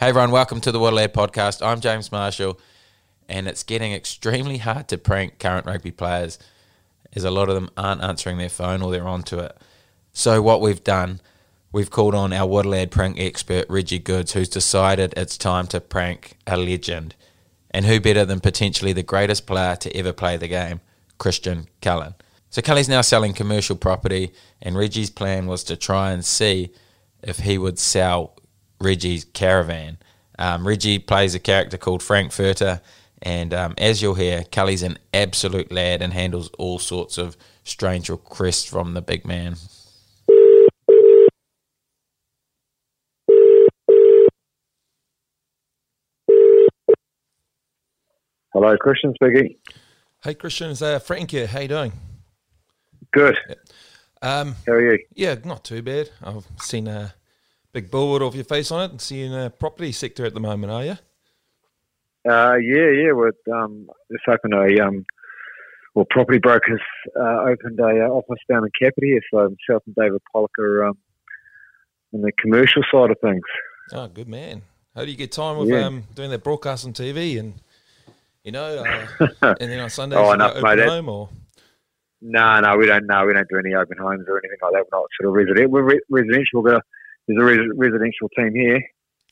Hey everyone, welcome to the What a Lad podcast. I'm James Marshall, and it's getting extremely hard to prank current rugby players as a lot of them aren't answering their phone or they're onto it. So what we've done, we've called on our What a Lad prank expert Reggie Goodes, who's decided it's time to prank a legend. And who better than potentially the greatest player to ever play the game, Christian Cullen. So Cully's now selling commercial property, and Reggie's plan was to try and see if he would sell Reggie's caravan. Um, Reggie plays a character called Frank Furter, and um, as you'll hear, Cully's an absolute lad and handles all sorts of strange requests from the big man. Hello, Christian speaking. Hey Christian, it's uh, Frank here. How you doing? Good. Um, How are you? yeah, not too bad. I've seen a big billboard of your face on it and see you in the property sector at the moment, are you? Uh, yeah, yeah. We're um, just opened a um, well, property brokers uh, opened a uh, office down in Kapiti here, so myself and David Pollock are um, on the commercial side of things. Oh, good man. How do you get time with Yeah. um, doing that broadcast on TV and you know, uh, and then on Sundays Oh, enough, go mate. open home or No, no, we don't. No, we don't do any open homes or anything like that. We're not sort of resident. We're re- residential. We're, there's a res- residential team here,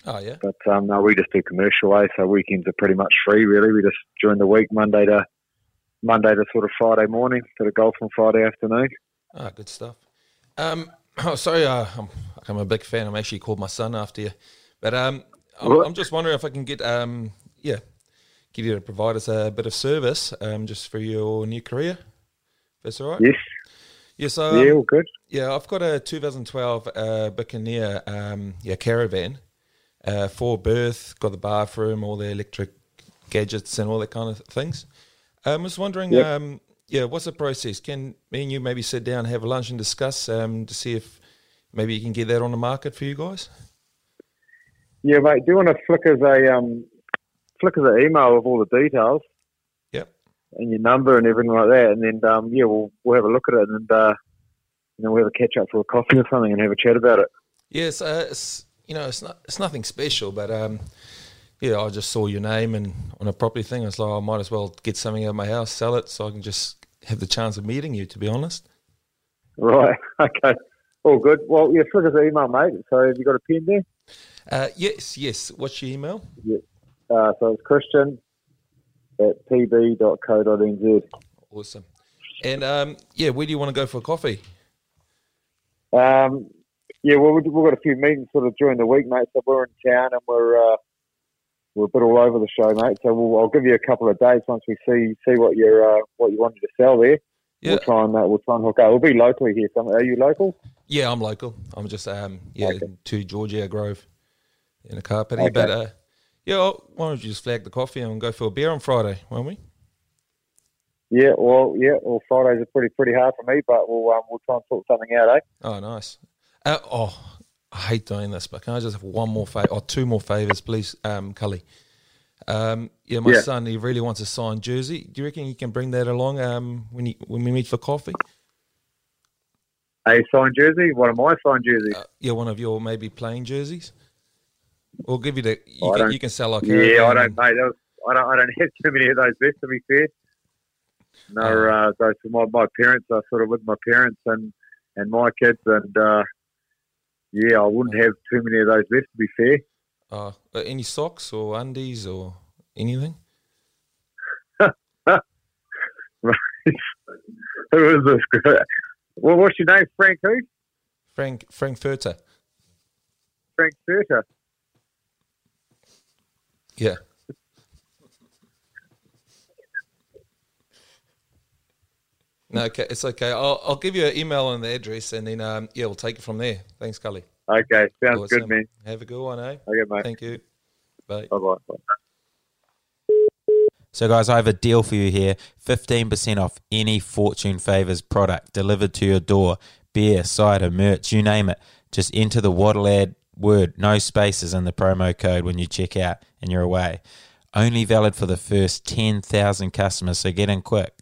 oh yeah, but um, no, we just do commercial. Eh? So weekends are pretty much free. Really, we just during the week, Monday to Monday to sort of Friday morning, to the golf on Friday afternoon. ah, good stuff. Um, oh, sorry, uh, I'm, I'm a big fan. I'm actually called my son after you, but um, I'm, I'm just wondering if I can get um, yeah, get you to provide us a bit of service um, just for your new career. If that's all right. Yes, Yeah, so yeah, um, all good. Yeah, I've got a 2012 uh, Buccaneer um, yeah caravan, uh, four berth, got the bathroom, all the electric gadgets and all that kind of things. Um, I was wondering, Yep. um, yeah, what's the process? Can me and you maybe sit down, have a lunch, and discuss um, to see if maybe you can get that on the market for you guys? Yeah, mate. Do you want to flick us a um, flick us an email with all the details Yep. and your number and everything like that, and then um, yeah, we'll we'll have a look at it and uh, and then we'll have a catch up for a coffee or something and have a chat about it. Yes, uh, it's you know it's not it's nothing special, but um, yeah, I just saw your name and on a property thing, I was like, I might as well get something out of my house, sell it, so I can just have the chance of meeting you. To be honest, Right. Okay. All good. Well, yeah, flick us an email, mate. So have you got a pen there? uh, yes, yes. What's your email? Uh, so it's Christian at pb.co.nz. Awesome. And um, yeah, where do you want to go for a coffee? Um, yeah, well, we've got a few meetings sort of during the week, mate. So we're in town and we're uh, we're a bit all over the show, mate. So we'll, I'll give you a couple of days once we see see what you're uh, what you wanted to sell there. Yeah, We'll try and uh, we'll try and hook up. We'll be locally here. Some, are you local? yeah, I'm local. I'm just um, yeah, Okay. to Georgia Grove in a carpet. Okay. But uh, yeah, why don't you just flag the coffee and go for a beer on Friday, won't we? Yeah. Well, yeah. Well, Fridays are pretty pretty hard for me, but we'll um, we'll try and sort something out, eh? Oh, nice. Uh, oh, I hate doing this, but can I just have one more favor or two more favors, please, um, Cully? Um, yeah, my Yeah. son he really wants a signed jersey. Do you reckon you can bring that along um, when you, when we meet for coffee? A signed jersey. One of my signed jerseys. Uh, yeah, one of your maybe playing jerseys. We'll give you the. You, I can, you can sell like yeah, I don't, and- mate. Those, I don't. I don't have too many of those. Best to be fair. No, Oh. uh, those for my my parents. I sort of with my parents and and my kids, and uh, yeah, I wouldn't have too many of those left. To be fair. Uh, uh, any socks or undies or anything? Who is this? well, what's your name? Frank who? Frank Frankfurter. Frank Furter. Yeah. No, okay, it's okay. I'll, I'll give you an email and the address, and then um, yeah, we'll take it from there. Thanks, Cully. Okay, sounds Awesome. good, man. Have a good one, eh? Okay, mate. Thank you. Bye. Bye bye. So, guys, I have a deal for you here 15% off any Fortune Favors product delivered to your door beer, cider, merch, you name it. Just enter the Waterlad word, no spaces in the promo code when you check out and you're away. Only valid for the first 10,000 customers, so get in quick.